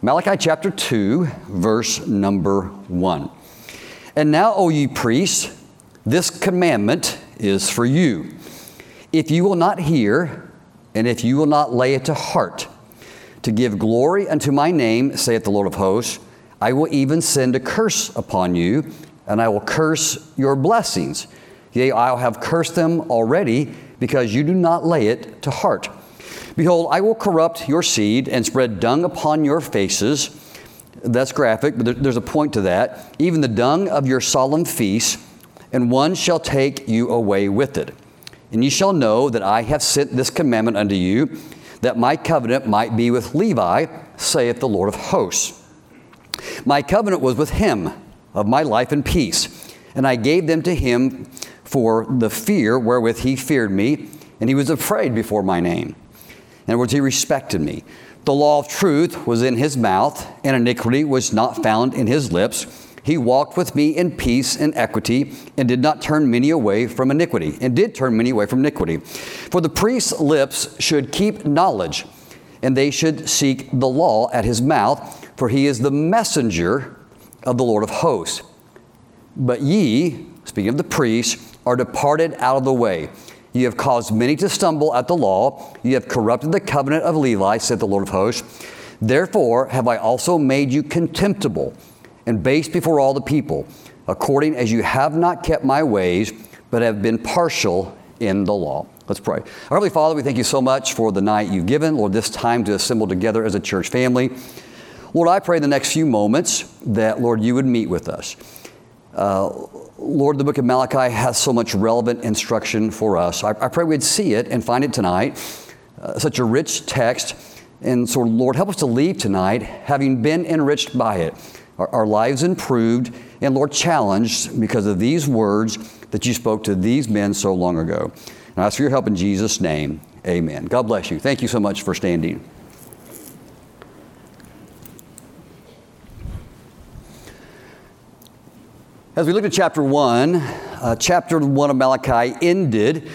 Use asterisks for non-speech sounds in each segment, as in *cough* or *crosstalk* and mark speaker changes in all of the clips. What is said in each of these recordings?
Speaker 1: Malachi chapter 2, verse number 1. And now, O ye priests, this commandment is for you. If you will not hear, and if you will not lay it to heart, to give glory unto my name, saith the Lord of hosts, I will even send a curse upon you, and I will curse your blessings. Yea, I'll have cursed them already, because you do not lay it to heart. Behold, I will corrupt your seed and spread dung upon your faces. That's graphic, but there's a point to that. Even the dung of your solemn feasts, and one shall take you away with it. And ye shall know that I have sent this commandment unto you, that my covenant might be with Levi, saith the Lord of hosts. My covenant was with him of my life and peace, and I gave them to him for the fear wherewith he feared me, and he was afraid before my name. In other words, he respected me. The law of truth was in his mouth, and iniquity was not found in his lips. He walked with me in peace and equity, and did not turn many away from iniquity, and did turn many away from iniquity. For the priest's lips should keep knowledge, and they should seek the law at his mouth, for he is the messenger of the Lord of hosts. But ye, speaking of the priests, are departed out of the way. You have caused many to stumble at the law. You have corrupted the covenant of Levi, said the Lord of hosts. Therefore have I also made you contemptible and base before all the people, according as you have not kept my ways, but have been partial in the law. Let's pray. Our Heavenly Father, we thank you so much for the night you've given, Lord, this time to assemble together as a church family. Lord, I pray the next few moments that, Lord, you would meet with us. Uh, Lord, the book of Malachi has so much relevant instruction for us. I, I pray we'd see it and find it tonight. Uh, such a rich text. And so, Lord, help us to leave tonight having been enriched by it, our, our lives improved, and Lord, challenged because of these words that you spoke to these men so long ago. And I ask for your help in Jesus' name. Amen. God bless you. Thank you so much for standing. As we look at chapter 1, uh, chapter 1 of Malachi ended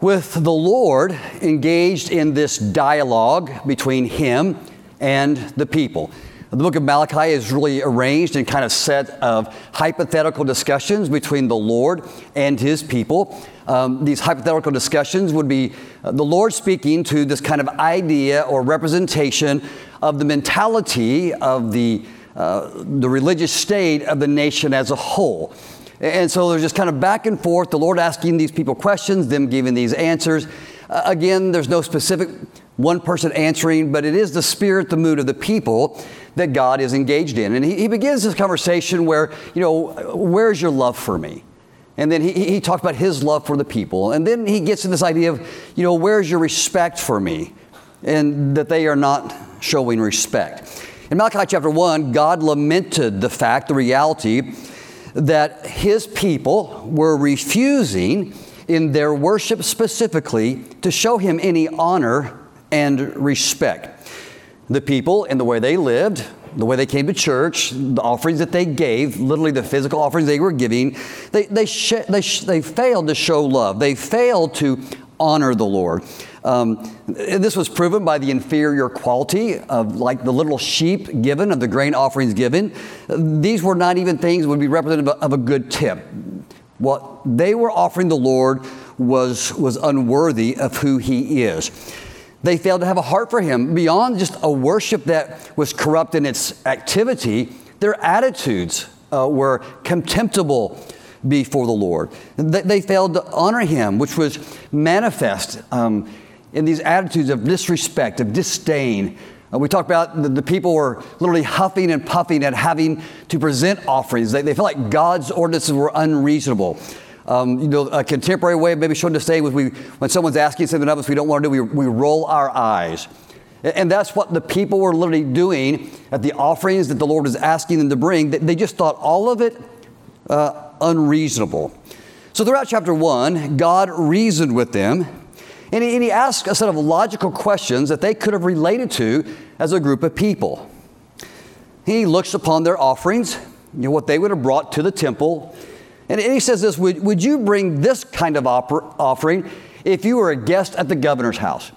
Speaker 1: with the Lord engaged in this dialogue between him and the people. The book of Malachi is really arranged in kind of set of hypothetical discussions between the Lord and his people. Um, these hypothetical discussions would be uh, the Lord speaking to this kind of idea or representation of the mentality of the uh, the religious state of the nation as a whole. And so there's just kind of back and forth, the Lord asking these people questions, them giving these answers. Uh, again, there's no specific one person answering, but it is the spirit, the mood of the people that God is engaged in. And he, he begins this conversation where, you know, where's your love for me? And then he, he talks about his love for the people. And then he gets to this idea of, you know, where's your respect for me? And that they are not showing respect. In Malachi chapter 1, God lamented the fact, the reality, that his people were refusing in their worship specifically to show him any honor and respect. The people, in the way they lived, the way they came to church, the offerings that they gave, literally the physical offerings they were giving, they, they, sh- they, sh- they failed to show love. They failed to honor the Lord. Um, this was proven by the inferior quality of like the little sheep given, of the grain offerings given. These were not even things that would be representative of a good tip. What they were offering the Lord was, was unworthy of who He is. They failed to have a heart for Him. Beyond just a worship that was corrupt in its activity, their attitudes uh, were contemptible before the Lord. They, they, failed to honor Him, which was manifest. Um, in these attitudes of disrespect, of disdain. Uh, we talk about the, the, people were literally huffing and puffing at having to present offerings. They, they felt like God's ordinances were unreasonable. Um, you know, a contemporary way of maybe showing disdain was we, when someone's asking something of us we don't want to do, we, we roll our eyes. And that's what the people were literally doing at the offerings that the Lord was asking them to bring. They just thought all of it uh, unreasonable. So throughout chapter 1, God reasoned with them and he, and he asked a set of logical questions that they could have related to as a group of people. He looks upon their offerings, you know, what they would have brought to the temple. And he says this Would, would you bring this kind of offering if you were a guest at the governor's house?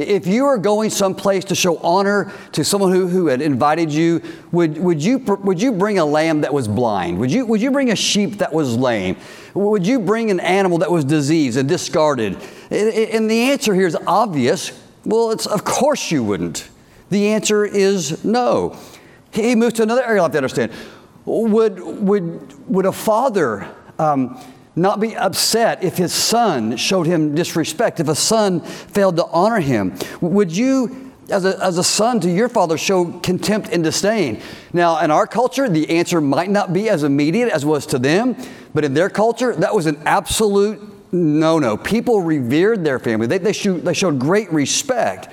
Speaker 1: If you were going someplace to show honor to someone who, who had invited you, would, would, you, would you bring a lamb that was blind? Would you, would you bring a sheep that was lame? Would you bring an animal that was diseased and discarded? And the answer here is obvious. Well, it's of course you wouldn't. The answer is no. He moves to another area I have to understand. Would, would, would a father um, not be upset if his son showed him disrespect, if a son failed to honor him? Would you, as a, as a son to your father, show contempt and disdain? Now, in our culture, the answer might not be as immediate as was to them, but in their culture, that was an absolute no no. People revered their family, they, they, showed, they showed great respect.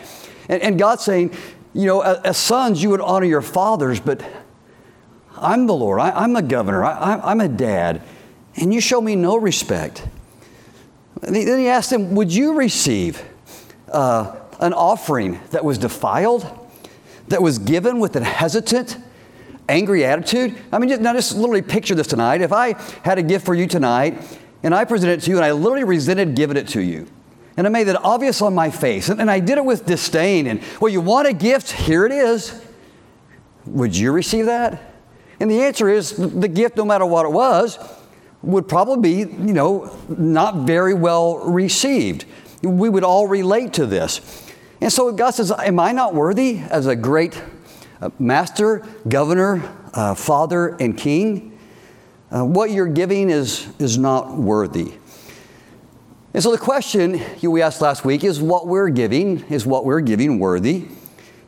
Speaker 1: And, and God's saying, you know, as, sons, you would honor your fathers, but I'm the Lord, I, am the governor, I, am a dad, and you show me no respect. Then he asked him, Would you receive uh, an offering that was defiled, that was given with a hesitant, angry attitude? I mean, just, now just literally picture this tonight. If I had a gift for you tonight, and I presented it to you, and I literally resented giving it to you, and I made it obvious on my face, and, and I did it with disdain, and, well, you want a gift? Here it is. Would you receive that? And the answer is the gift, no matter what it was, would probably be, you know, not very well received. We would all relate to this. And so God says, Am I not worthy as a great uh, master, governor, uh, father, and king? Uh, what you're giving is, is not worthy. And so the question we asked last week is what we're giving, is what we're giving worthy?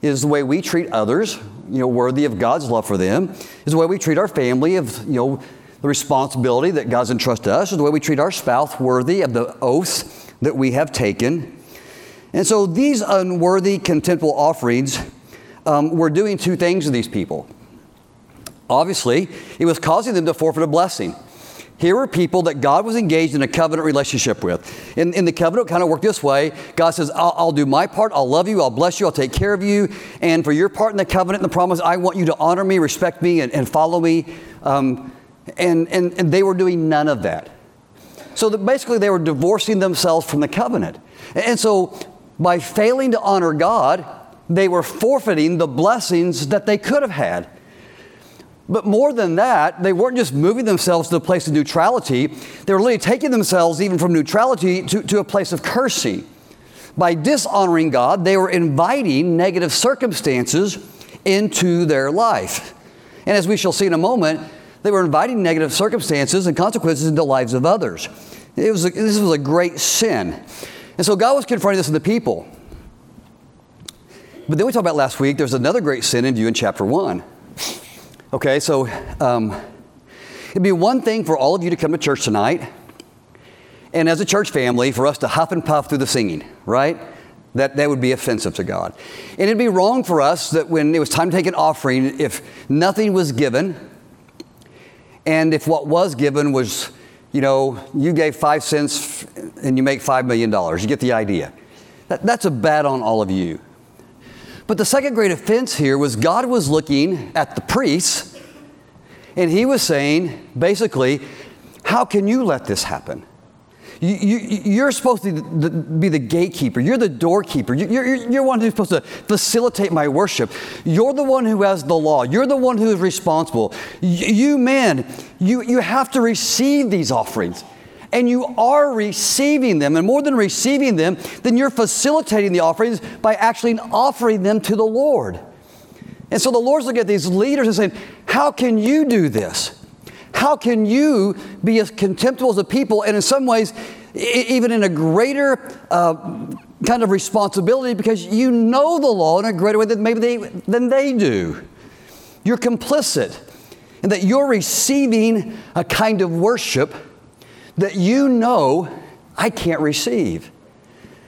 Speaker 1: Is the way we treat others, you know, worthy of God's love for them? Is the way we treat our family of, you know, the responsibility that God's entrusted us? Is the way we treat our spouse worthy of the oath that we have taken? And so these unworthy, contemptible offerings um, were doing two things to these people. Obviously, it was causing them to forfeit a blessing. Here were people that God was engaged in a covenant relationship with. In, in the covenant, kind of worked this way God says, I'll, I'll, do my part, I'll love you, I'll bless you, I'll take care of you. And for your part in the covenant and the promise, I want you to honor me, respect me, and, and follow me. Um, and, and, and they were doing none of that. So that basically, they were divorcing themselves from the covenant. And so, by failing to honor God, they were forfeiting the blessings that they could have had. But more than that, they weren't just moving themselves to a place of neutrality, they were literally taking themselves even from neutrality to, to a place of cursing. By dishonoring God, they were inviting negative circumstances into their life. And as we shall see in a moment, they were inviting negative circumstances and consequences into the lives of others. It was a, this was a great sin. And so God was confronting this in the people. But then we talked about last week, there's another great sin in view in chapter 1. Okay, so um, it'd be one thing for all of you to come to church tonight, and as a church family, for us to huff and puff through the singing, right? That, that would be offensive to God. And it'd be wrong for us that when it was time to take an offering, if nothing was given, and if what was given was, you know, you gave five cents and you make $5 million, you get the idea. That, that's a bad on all of you. But the second great offense here was God was looking at the priests and he was saying, basically, how can you let this happen? You, are supposed to be the gatekeeper. You're the doorkeeper. You're, you're, one who's supposed to facilitate my worship. You're the one who has the law. You're the one who is responsible. You, men, you, you have to receive these offerings and you are receiving them. And more than receiving them, then you're facilitating the offerings by actually offering them to the Lord. And so the Lord's looking at these leaders and saying, How can you do this? How can you be as contemptible as a people and in some ways, even in a greater uh, kind of responsibility because you know the law in a greater way than maybe they, than they do? You're complicit and that you're receiving a kind of worship that you know I can't receive.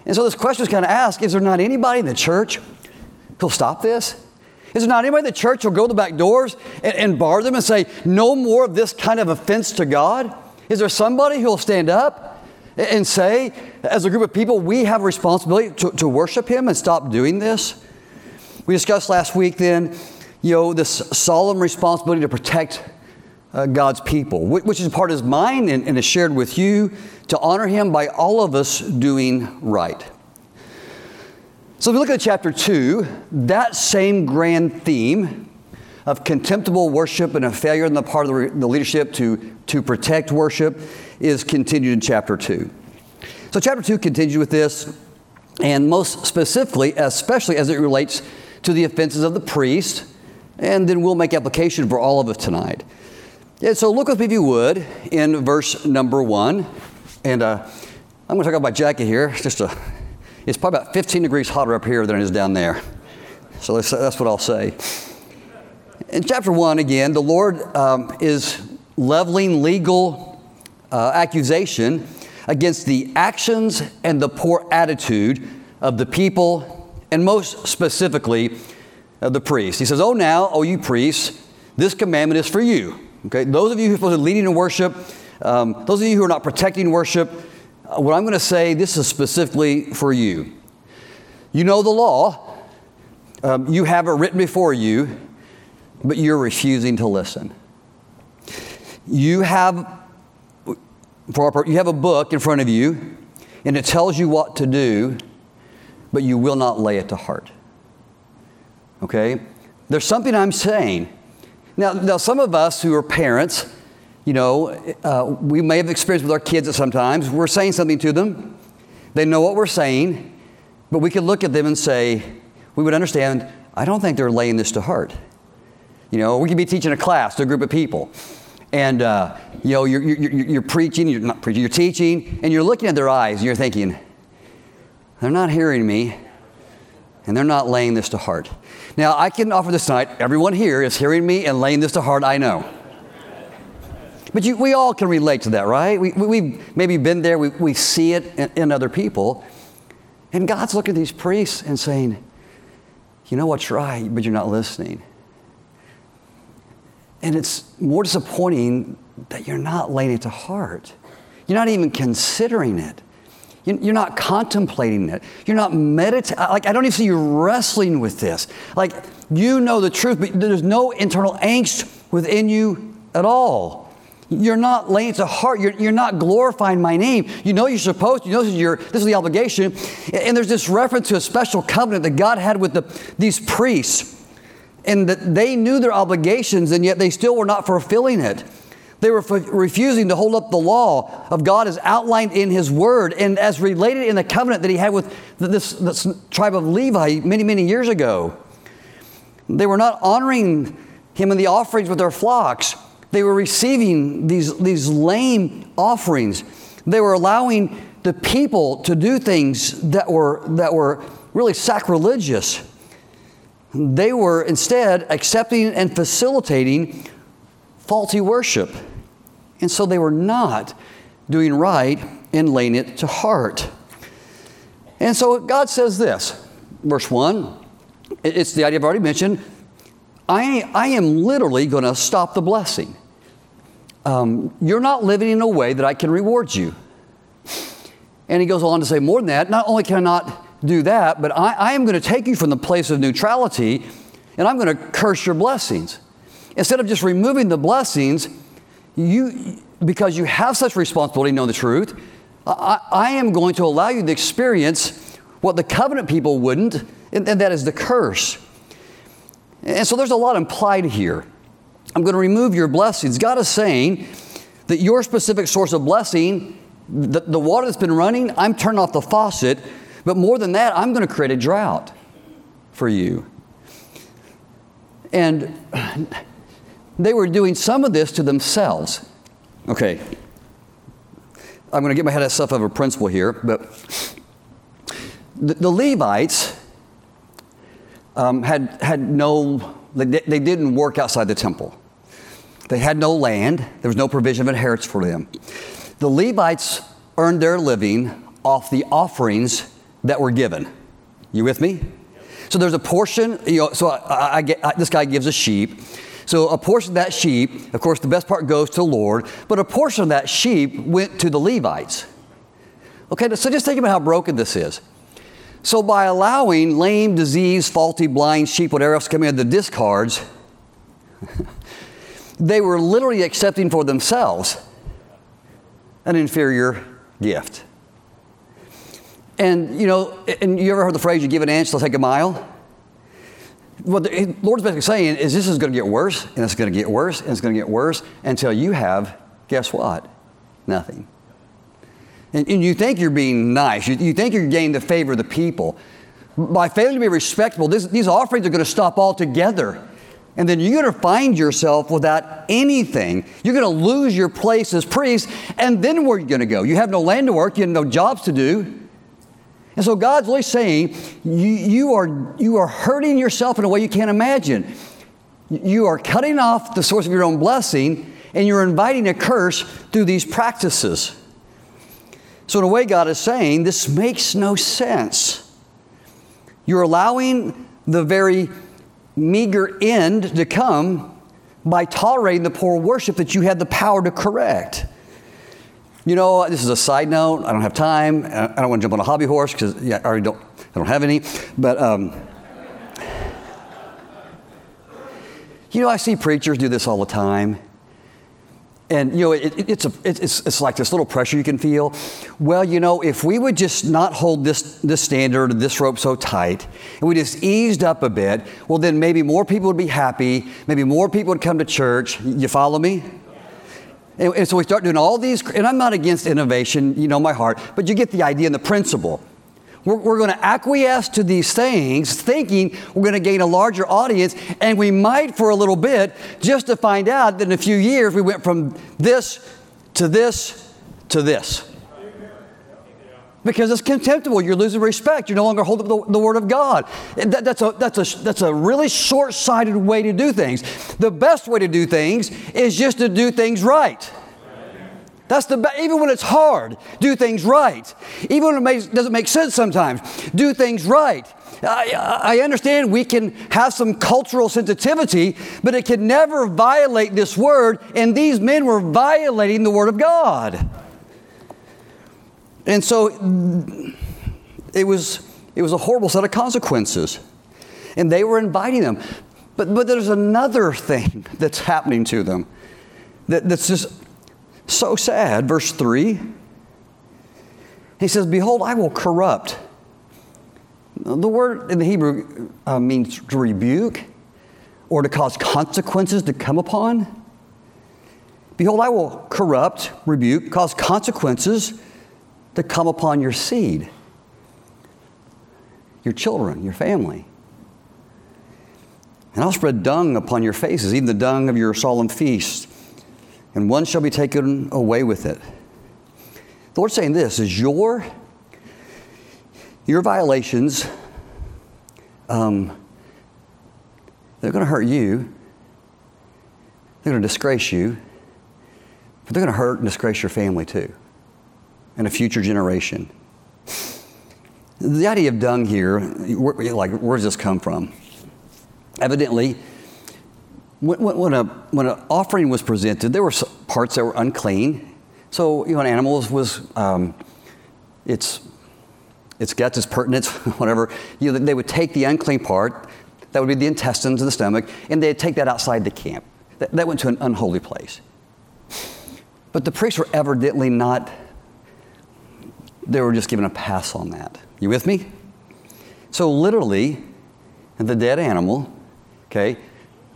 Speaker 1: And so this question is kind of asked is there not anybody in the church who'll stop this? Is there not anybody in the church who'll go to the back doors and, and bar them and say, no more of this kind of offense to God? Is there somebody who'll stand up and say, as a group of people, we have a responsibility to, to worship Him and stop doing this? We discussed last week then, you know, this solemn responsibility to protect uh, God's people, which is part of mine and, and is shared with you to honor Him by all of us doing right. So if we look at chapter 2, that same grand theme of contemptible worship and a failure on the part of the leadership to, to protect worship is continued in chapter 2. So chapter 2 continues with this, and most specifically, especially as it relates to the offenses of the priest, and then we'll make application for all of us tonight. And so look with me, if you would, in verse number 1. And uh, I'm going to talk about my jacket here. Just a, it's probably about 15 degrees hotter up here than it is down there. So that's, what I'll say. In chapter 1, again, the Lord um, is leveling legal uh, accusation against the actions and the poor attitude of the people, and most specifically, of the priests. He says, Oh, now, oh, you priests, this commandment is for you. Okay, those of you who are supposed to leading in worship, um, those of you who are not protecting worship, uh, what I'm going to say, this is specifically for you. You know the law, um, you have it written before you, but you're refusing to listen. You have, for you have a book in front of you, and it tells you what to do, but you will not lay it to heart. Okay? There's something I'm saying. Now, now some of us who are parents, you know, uh, we may have experienced with our kids at sometimes. We're saying something to them. They know what we're saying, but we could look at them and say, we would understand, I don't think they're laying this to heart. You know, we could be teaching a class to a group of people. And, uh, you know, you're, you're, you're preaching, you're not preaching, you're teaching, and you're looking at their eyes and you're thinking, they're not hearing me, and they're not laying this to heart. Now, I can offer this tonight. Everyone here is hearing me and laying this to heart, I know. But you, we all can relate to that, right? We, we, have maybe been there, we, we see it in, in other people. And God's looking at these priests and saying, you know what's right, but you're not listening. And it's more disappointing that you're not laying it to heart. You're not even considering it. You're not contemplating it. You're not meditating. Like, I don't even see you wrestling with this. Like, you know the truth, but there's no internal angst within you at all. You're not laying to heart. You're, you're not glorifying my name. You know you're supposed to. You know this is, your, this is the obligation. And there's this reference to a special covenant that God had with the, these priests and that they knew their obligations and yet they still were not fulfilling it. They were f- refusing to hold up the law of God as outlined in His Word and as related in the covenant that He had with this, this tribe of Levi many, many years ago. They were not honoring Him in the offerings with their flocks. They were receiving these, these lame offerings. They were allowing the people to do things that were, that were really sacrilegious. They were instead accepting and facilitating faulty worship. And so they were not doing right in laying it to heart. And so God says this, verse 1, it's the idea I've already mentioned. I, I am literally going to stop the blessing. Um, you're not living in a way that I can reward you. And he goes on to say more than that. Not only can I not do that, but I, I am going to take you from the place of neutrality and I'm going to curse your blessings. Instead of just removing the blessings, you, because you have such responsibility to know the truth, I, I am going to allow you to experience what the covenant people wouldn't, and, and that is the curse. And so there's a lot implied here. I'm going to remove your blessings. God is saying that your specific source of blessing, the, the water that's been running, I'm turning off the faucet but more than that, I'm going to create a drought for you. And *sighs* they were doing some of this to themselves. Okay. I'm going to get my head stuff of a principle here, but the, the Levites um, had, had no, they, they didn't work outside the temple. They had no land, there was no provision of inheritance for them. The Levites earned their living off the offerings that were given. You with me? So there's a portion, you know, so I, I get, I, this guy gives a sheep. So a portion of that sheep, of course, the best part goes to the Lord, but a portion of that sheep went to the Levites. Okay, so just think about how broken this is. So by allowing lame, diseased, faulty, blind sheep, whatever else coming in the discards, *laughs* they were literally accepting for themselves an inferior gift. And, you know, and you ever heard the phrase, you give an inch, they'll take a mile? What the Lord's basically saying is this is going to get worse, and it's going to get worse, and it's going to get worse until you have, guess what? Nothing. And, and you think you're being nice. You, you, think you're gaining the favor of the people. By failing to be respectable, this, these offerings are going to stop altogether. And then you're going to find yourself without anything. You're going to lose your place as priest. And then where are you going to go? You have no land to work, you have no jobs to do. And so God's really saying, you, you, are, you are hurting yourself in a way you can't imagine. You are cutting off the source of your own blessing, and you're inviting a curse through these practices. So, in a way, God is saying, this makes no sense. You're allowing the very meager end to come by tolerating the poor worship that you had the power to correct. You know, this is a side note. I don't have time. I don't want to jump on a hobby horse because yeah, I already don't. I don't have any. But um, you know, I see preachers do this all the time. And you know, it, it, it's, a, it's, it's like this little pressure you can feel. Well, you know, if we would just not hold this, this standard, this rope so tight, and we just eased up a bit, well, then maybe more people would be happy. Maybe more people would come to church. You follow me? And, and so we start doing all these, and I'm not against innovation, you know my heart, but you get the idea and the principle. We're, we're going to acquiesce to these things, thinking we're going to gain a larger audience, and we might for a little bit, just to find out that in a few years we went from this to this to this. Because it's contemptible. You're losing respect. You're no longer holding the, the Word of God. That, that's, a, that's, a, that's a really short sighted way to do things. The best way to do things is just to do things right. That's the best. even when it's hard, do things right. Even when it makes, doesn't make sense sometimes, do things right. I, I understand we can have some cultural sensitivity, but it can never violate this word. And these men were violating the word of God. And so it was, it was a horrible set of consequences. And they were inviting them. But, but there's another thing *laughs* that's happening to them that, that's just so sad. Verse 3 he says, Behold, I will corrupt. The word in the Hebrew uh, means to rebuke or to cause consequences to come upon. Behold, I will corrupt, rebuke, cause consequences to come upon your seed, your children, your family. And I'll spread dung upon your faces, even the dung of your solemn feasts, and one shall be taken away with it. The Lord's saying this is your, your violations, um, they're going to hurt you, they're going to disgrace you, but they're going to hurt and disgrace your family too and a future generation. The idea of dung here, like, where does this come from? Evidently, when, when, a, when an offering was presented, there were parts that were unclean. So, you know, an animal was, um, its, its guts, its purtenance, *laughs* whatever, you know, they would take the unclean part, that would be the intestines and the stomach, and they'd take that outside the camp. That, that went to an unholy place. But the priests were evidently not they were just given a pass on that. You with me? So, literally, the dead animal, okay,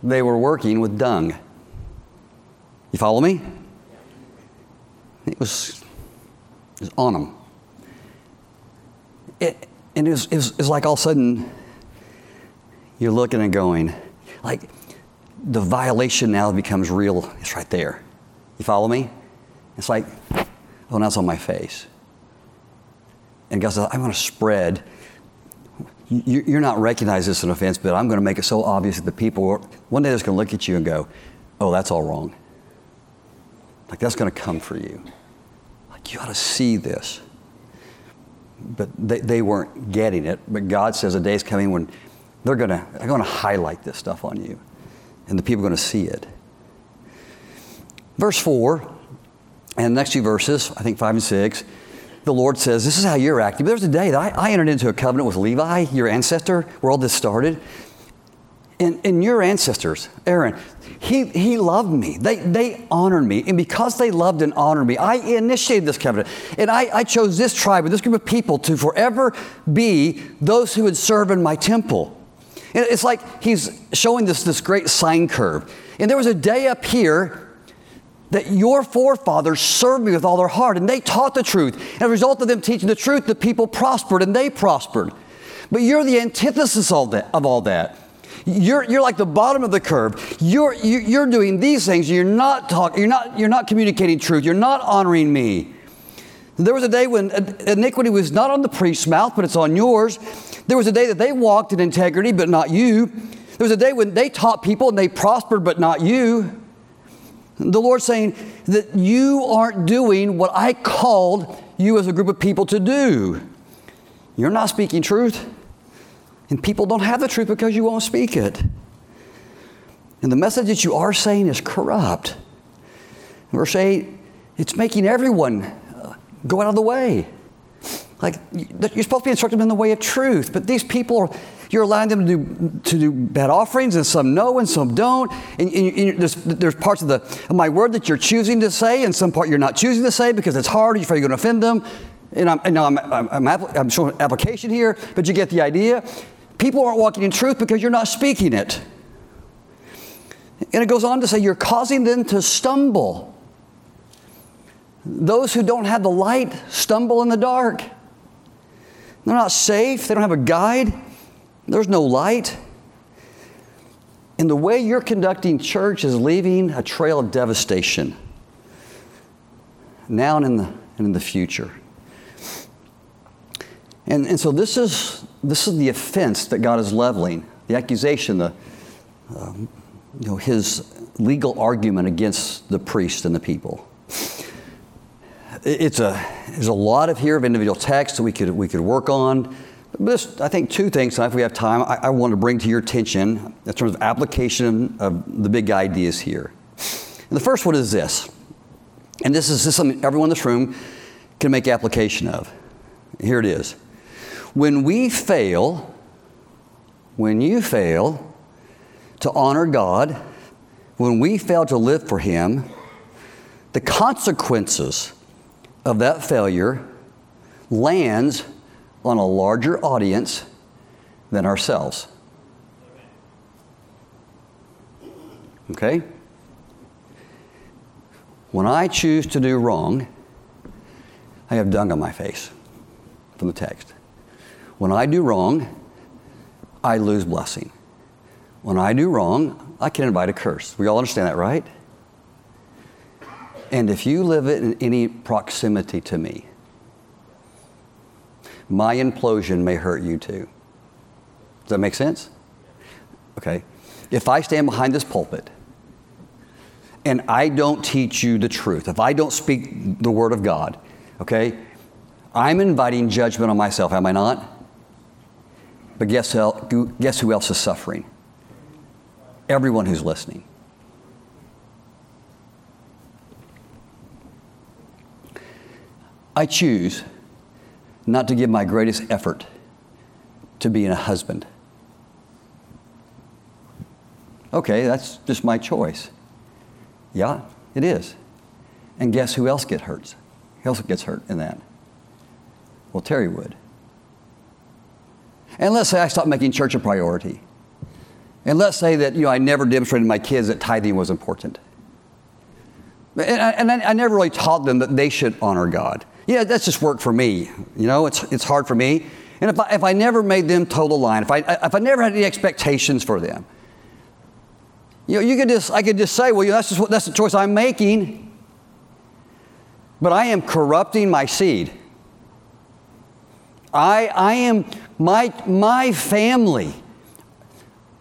Speaker 1: they were working with dung. You follow me? It was, it was on them. It, and it was, it, was, it was like all of a sudden you're looking and going, like the violation now becomes real. It's right there. You follow me? It's like, oh, now it's on my face. And God says, I'm going to spread. You're not recognizing this as an offense, but I'm going to make it so obvious that the people, one day, they're going to look at you and go, oh, that's all wrong. Like, that's going to come for you. Like, you ought to see this. But they, they weren't getting it. But God says a day is coming when they're going to, they're going to highlight this stuff on you. And the people are going to see it. Verse 4, and the next two verses, I think 5 and 6, the Lord says, This is how you're acting. But there's a day that I, I entered into a covenant with Levi, your ancestor, where all this started. And, and your ancestors, Aaron, he, he loved me. They, they honored me. And because they loved and honored me, I initiated this covenant. And I, I chose this tribe and this group of people to forever be those who would serve in my temple. And it's like he's showing this, this great sine curve. And there was a day up here that your forefathers served me with all their heart and they taught the truth. And as a result of them teaching the truth, the people prospered and they prospered. But you're the antithesis of, of all that. You're, you're like the bottom of the curve. You're, you're doing these things. You're not talking, you're not, you're not communicating truth. You're not honoring me. There was a day when iniquity was not on the priest's mouth, but it's on yours. There was a day that they walked in integrity, but not you. There was a day when they taught people and they prospered, but not you. The Lord's saying that you aren't doing what I called you as a group of people to do. You're not speaking truth. And people don't have the truth because you won't speak it. And the message that you are saying is corrupt. Verse 8, it's making everyone uh, go out of the way. Like, you're supposed to be instructed in the way of truth, but these people are, you're allowing them to do, to do bad offerings, and some know and some don't. And, and, and there's, there's parts of, the, my word that you're choosing to say, and some part you're not choosing to say because it's hard, you're afraid you're going to offend them. And I'm, and I'm, I'm, I'm, I'm showing application here, but you get the idea. People aren't walking in truth because you're not speaking it. And it goes on to say, you're causing them to stumble. Those who don't have the light stumble in the dark. They're not safe, they don't have a guide, there's no light. And the way you're conducting church is leaving a trail of devastation now and in the, and in the future. And, and so this is, this is the offense that God is leveling, the accusation, the, um, you know, his legal argument against the priest and the people. It's a, there's a lot of here of individual texts that we could, we could work on. This, I think two things, if we have time, I, I want to bring to your attention in terms of application of the big ideas here. And the first one is this, and this is, this is something everyone in this room can make application of. Here it is. When we fail, when you fail to honor God, when we fail to live for Him, the consequences of that failure lands on a larger audience than ourselves. Okay? When I choose to do wrong, I have dung on my face from the text. When I do wrong, I lose blessing. When I do wrong, I can invite a curse. We all understand that, right? And if you live it in any proximity to me, my implosion may hurt you too. Does that make sense? Okay. If I stand behind this pulpit and I don't teach you the truth, if I don't speak the word of God, okay, I'm inviting judgment on myself, am I not? But guess, who, guess who else is suffering? Everyone who's listening. I choose not to give my greatest effort to being a husband. Okay, that's just my choice. Yeah, it is. And guess who else gets hurt? Who else gets hurt in that? Well, Terry would. And let's say I stopped making church a priority. And let's say that you know, I never demonstrated to my kids that tithing was important. And, I, and I, never really taught them that they should honor God. Yeah, that's just work for me. You know, it's, it's hard for me. And if I, if I never made them toe the line, if I, if I never had any expectations for them, you know, you could just, I could just say, well, you know, that's, just what, that's the choice I'm making. But I am corrupting my seed. I, I am, my, my family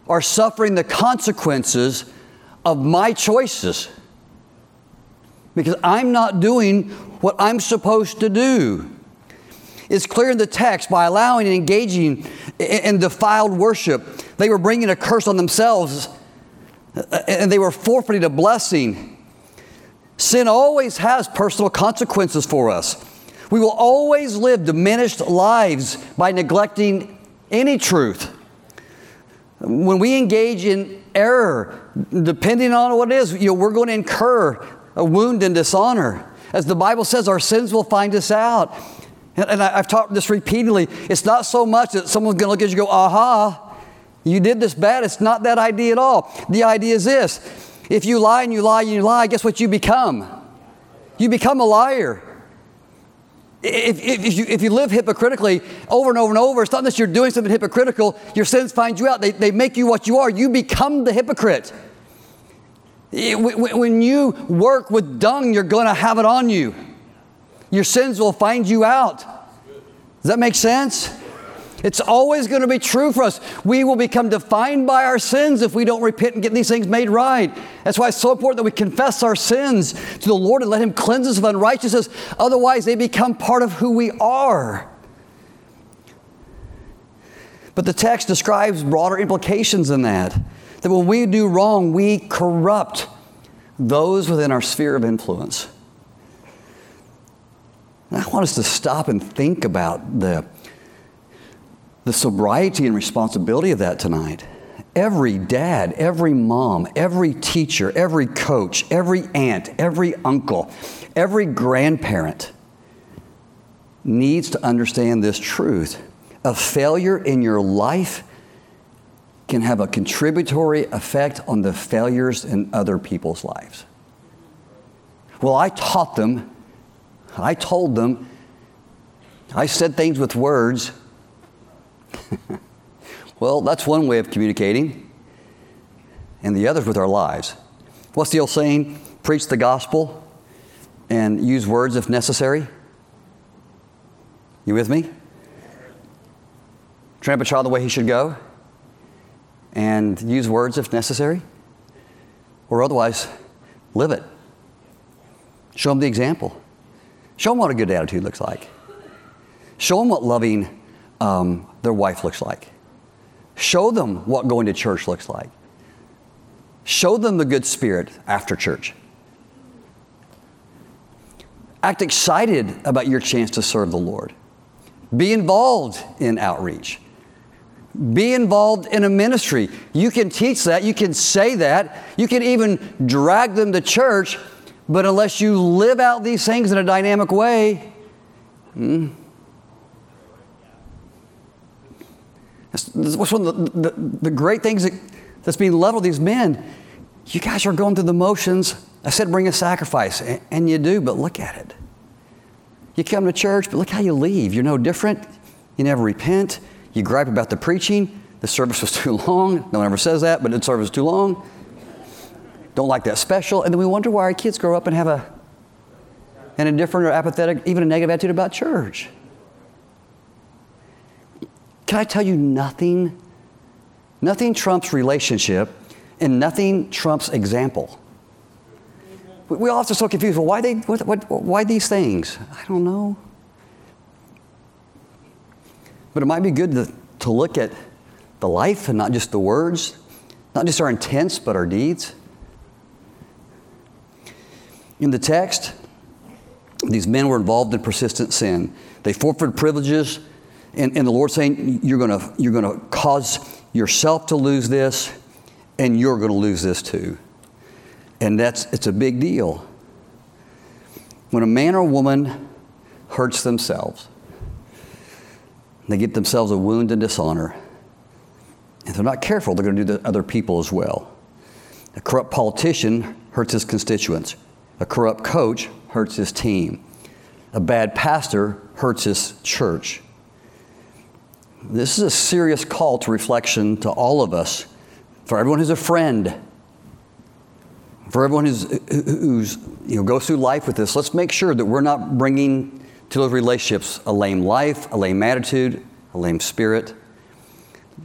Speaker 1: are suffering the consequences of my choices because I'm not doing what I'm supposed to do. It's clear in the text by allowing and engaging in defiled worship, they were bringing a curse on themselves and they were forfeiting a blessing. Sin always has personal consequences for us. We will always live diminished lives by neglecting any truth. When we engage in error, depending on what it is, you know, we're going to incur a wound and dishonor. As the Bible says, our sins will find us out. And, and I, have taught this repeatedly. It's not so much that someone's going to look at you and go, aha, you did this bad. It's not that idea at all. The idea is this if you lie and you lie and you lie, guess what you become? You become a liar. If, if, if, you, if you live hypocritically over and over and over, it's not that you're doing something hypocritical, your sins find you out. They, they make you what you are. You become the hypocrite. When you work with dung, you're going to have it on you. Your sins will find you out. Does that make sense? It's always going to be true for us. We will become defined by our sins if we don't repent and get these things made right. That's why it's so important that we confess our sins to the Lord and let Him cleanse us of unrighteousness. Otherwise, they become part of who we are. But the text describes broader implications than that. That when we do wrong, we corrupt those within our sphere of influence. And I want us to stop and think about the the sobriety and responsibility of that tonight. Every dad, every mom, every teacher, every coach, every aunt, every uncle, every grandparent needs to understand this truth. A failure in your life can have a contributory effect on the failures in other people's lives. Well, I taught them, I told them, I said things with words *laughs* well, that's one way of communicating, and the other's with our lives. What's the old saying? Preach the gospel and use words if necessary. You with me? Train a child the way he should go and use words if necessary, or otherwise, live it. Show them the example. Show them what a good attitude looks like. Show them what loving um, their wife looks like. Show them what going to church looks like. Show them the good spirit after church. Act excited about your chance to serve the Lord. Be involved in outreach. Be involved in a ministry. You can teach that, you can say that, you can even drag them to church, but unless you live out these things in a dynamic way, hmm, What's one of the, the, the great things that, that's being leveled these men. You guys are going through the motions. I said bring a sacrifice, and, and you do, but look at it. You come to church, but look how you leave. You're no different. You never repent. You gripe about the preaching. The service was *laughs* too long. No one ever says that, but the service was too long. Don't like that special. And then we wonder why our kids grow up and have a, an indifferent or apathetic, even a negative attitude about church. Can I tell you nothing? Nothing trumps relationship and nothing trumps example. We all have to so confused. Well, why, they, what, what, why these things? I don't know. But it might be good to, to look at the life and not just the words, not just our intents, but our deeds. In the text, these men were involved in persistent sin. They forfeited privileges and, and the Lord saying, you're gonna, you're to cause yourself to lose this, and you're to lose this too. And that's, it's a big deal. When a man or woman hurts themselves, they get themselves a wound and dishonor. If they're not careful, they're going to do to other people as well. A corrupt politician hurts his constituents. A corrupt coach hurts his team. A bad pastor hurts his church. This is a serious call to reflection to all of us, for everyone who's a friend, for everyone who's, who's you know, goes through life with this. Let's make sure that we're not bringing to those relationships a lame life, a lame attitude, a lame spirit.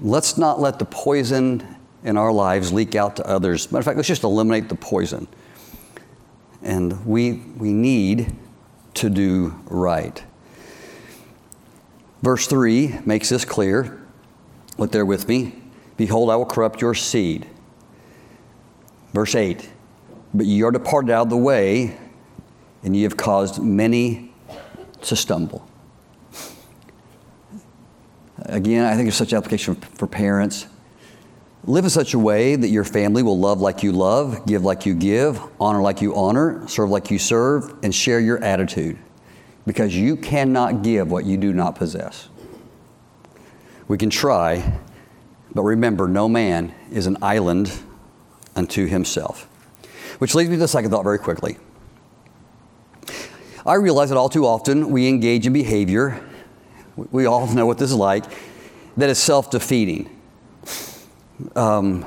Speaker 1: Let's not let the poison in our lives leak out to others. Matter of fact, let's just eliminate the poison. And we, we need to do right. Verse 3 makes this clear. Look there with me. Behold, I will corrupt your seed. Verse 8 But ye are departed out of the way, and ye have caused many to stumble. Again, I think there's such application for parents. Live in such a way that your family will love like you love, give like you give, honor like you honor, serve like you serve, and share your attitude. Because you cannot give what you do not possess. We can try, but remember, no man is an island unto himself. Which leads me to the second thought very quickly. I realize that all too often we engage in behavior, we all know what this is like, that is self defeating um,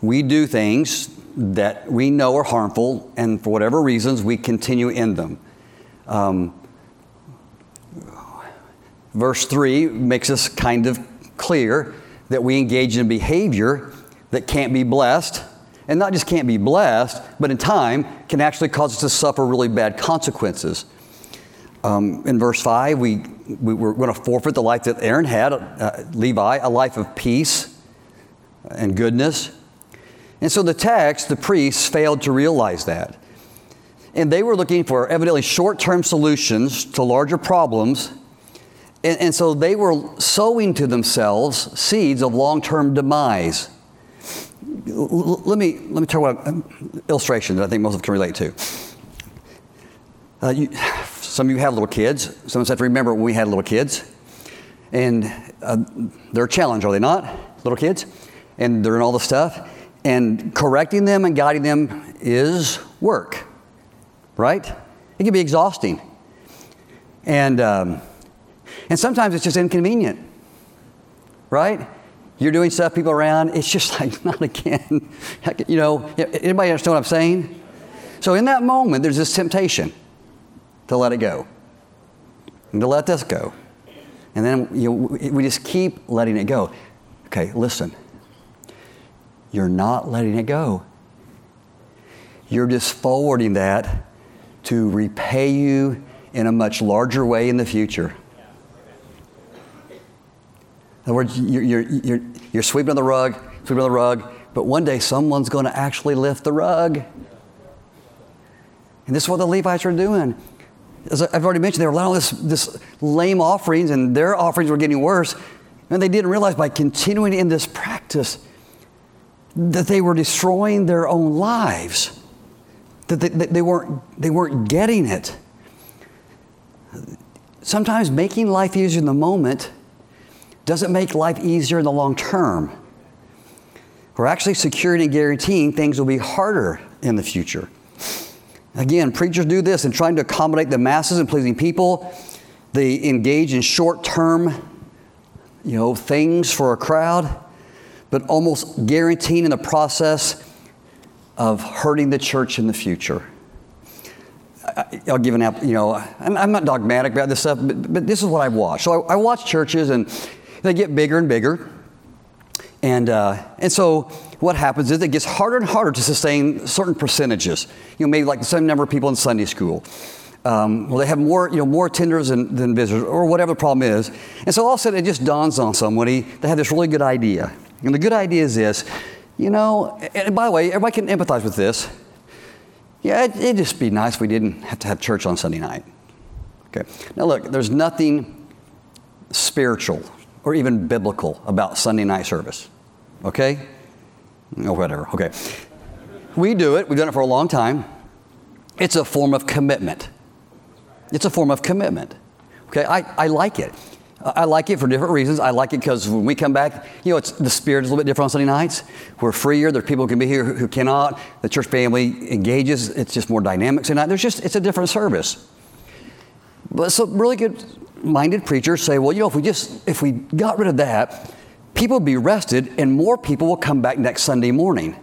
Speaker 1: we do things that we know are harmful, and for whatever reasons, we continue in them. Um, verse 3 makes us kind of clear that we engage in behavior that can't be blessed, and not just can't be blessed, but in time can actually cause us to suffer really bad consequences. Um, in verse 5, we, we, are going to forfeit the life that Aaron had, uh, Levi, a life of peace and goodness. And so the text, the priests failed to realize that. And they were looking for evidently short term solutions to larger problems. And, and, so they were sowing to themselves seeds of long term demise. Let me, let me tell what an illustration that I think most of us can relate to. Uh, you, some of you have little kids. Some of us have to remember when we had little kids. And uh, they're a challenge, are they not? Little kids? and they're in all the stuff. And correcting them and guiding them is work, right? It can be exhausting. And, um, and sometimes it's just inconvenient, right? You're doing stuff, people around, it's just *laughs* like, not again. you know, anybody understand what I'm saying? So in that moment, there's this temptation to let it go and to let this go. And then you know, we just keep letting it go. Okay, listen you're not letting it go. You're just forwarding that to repay you in a much larger way in the future. In other words, you're, you're, you're, you're sweeping on the rug, sweeping on the rug, but one day someone's going to actually lift the rug. And this is what the Levites are doing. As I've already mentioned, they were allowing this, this lame offerings, and their offerings were getting worse. And they didn't realize by continuing in this practice, that they were destroying their own lives, that they, that they, weren't, they weren't getting it. Sometimes making life easier in the moment doesn't make life easier in the long term. We're actually securing and guaranteeing things will be harder in the future. Again, preachers do this in trying to accommodate the masses and pleasing people. They engage in short term, you know, things for a crowd but almost guaranteeing in the process of hurting the church in the future. I'll give an you know, I'm not dogmatic about this stuff, but, but this is what I watch. So I, I, watch churches and they get bigger and bigger. And, uh, and so what happens is it gets harder and harder to sustain certain percentages. You know, maybe like the same number of people in Sunday school. Um, well, they have more, you know, more attenders than, than visitors, or whatever the problem is. And so all of a sudden it just dawns on somebody, they have this really good idea. And the good idea is this you know, and by the way, everybody can empathize with this. Yeah, it, would just be nice if we didn't have to have church on Sunday night. Okay. Now, look, there's nothing spiritual or even biblical about Sunday night service. Okay? Or whatever. Okay. We do it, we've done it for a long time. It's a form of commitment. It's a form of commitment. Okay, I, I like it. I like it for different reasons. I like it because when we come back, you know, it's, the spirit is a little bit different on Sunday nights. We're freer. There's people who can be here who, cannot. The church family engages. It's just more dynamic tonight. There's just, it's a different service. But so really good minded preachers say, well, you know, if we just, if we got rid of that, people would be rested and more people will come back next Sunday morning.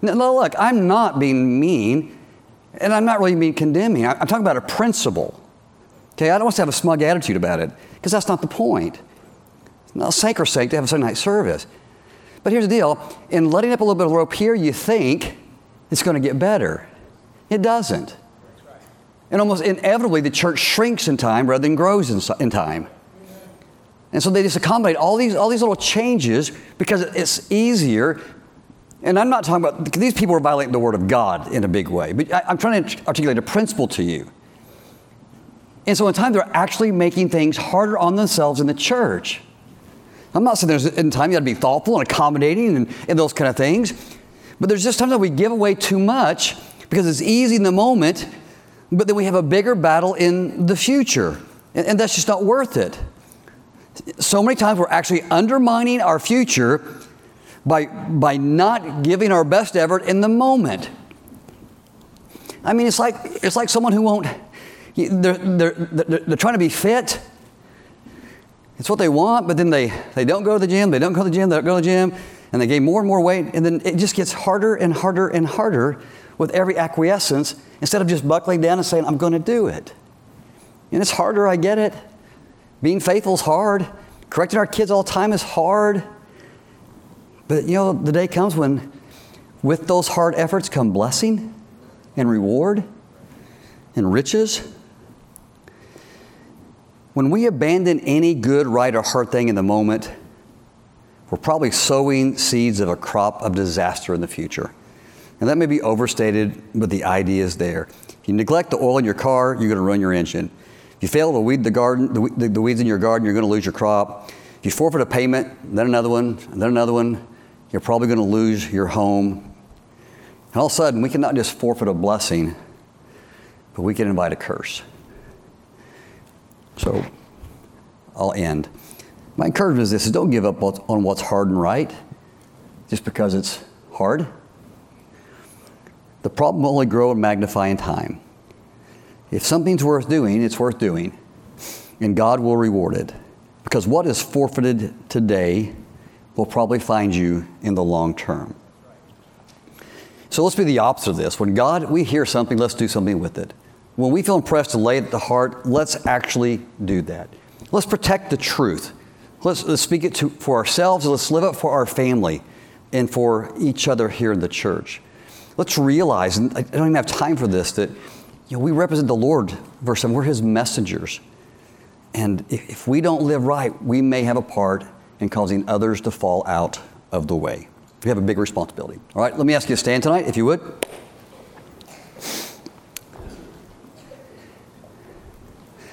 Speaker 1: Now, look, I'm not being mean and I'm not really being condemning. I'm talking about a principle. Okay, I don't want to have a smug attitude about it because that's not the point. It's not sacrosanct to have a Sunday night service. But here's the deal in letting up a little bit of rope here, you think it's going to get better. It doesn't. And almost inevitably, the church shrinks in time rather than grows in, in time. And so they just accommodate all these, all these little changes because it's easier. And I'm not talking about, these people are violating the Word of God in a big way, but I, I'm trying to articulate a principle to you. And so in time, they're actually making things harder on themselves in the church. I'm not saying there's in time you got to be thoughtful and accommodating and, and those kind of things, but there's just times that we give away too much because it's easy in the moment, but then we have a bigger battle in the future. And, and that's just not worth it. So many times we're actually undermining our future by, by not giving our best effort in the moment. I mean, it's like, it's like someone who won't, they're, they're, they're, they're trying to be fit. It's what they want, but then they, they don't go to the gym, they don't go to the gym, they don't go to the gym, and they gain more and more weight, and then it just gets harder and harder and harder with every acquiescence instead of just buckling down and saying, I'm going to do it. And it's harder, I get it. Being faithful is hard. Correcting our kids all the time is hard. But you know, the day comes when with those hard efforts come blessing and reward and riches. When we abandon any good, right, or hard thing in the moment, we're probably sowing seeds of a crop of disaster in the future. And that may be overstated, but the idea is there. If you neglect the oil in your car, you're going to ruin your engine. If you fail to weed the garden, the, the, weeds in your garden, you're going to lose your crop. If you forfeit a payment, then another one, then another one, you're probably going to lose your home. And all of a sudden, we cannot just forfeit a blessing, but we can invite a curse. So I'll end. My encouragement is this is don't give up on what's hard and right just because it's hard. The problem will only grow and magnify in time. If something's worth doing, it's worth doing, and God will reward it. Because what is forfeited today will probably find you in the long term. So let's be the opposite of this. When God, we hear something, let's do something with it. When we feel impressed to lay it at the heart, let's actually do that. Let's protect the truth. Let's, let's speak it to, for ourselves. Let's live it for our family and for each other here in the church. Let's realize, and I don't even have time for this, that you know, we represent the Lord, verse 7. We're His messengers. And if, if we don't live right, we may have a part in causing others to fall out of the way. We have a big responsibility. All right, let me ask you to stand tonight, if you would.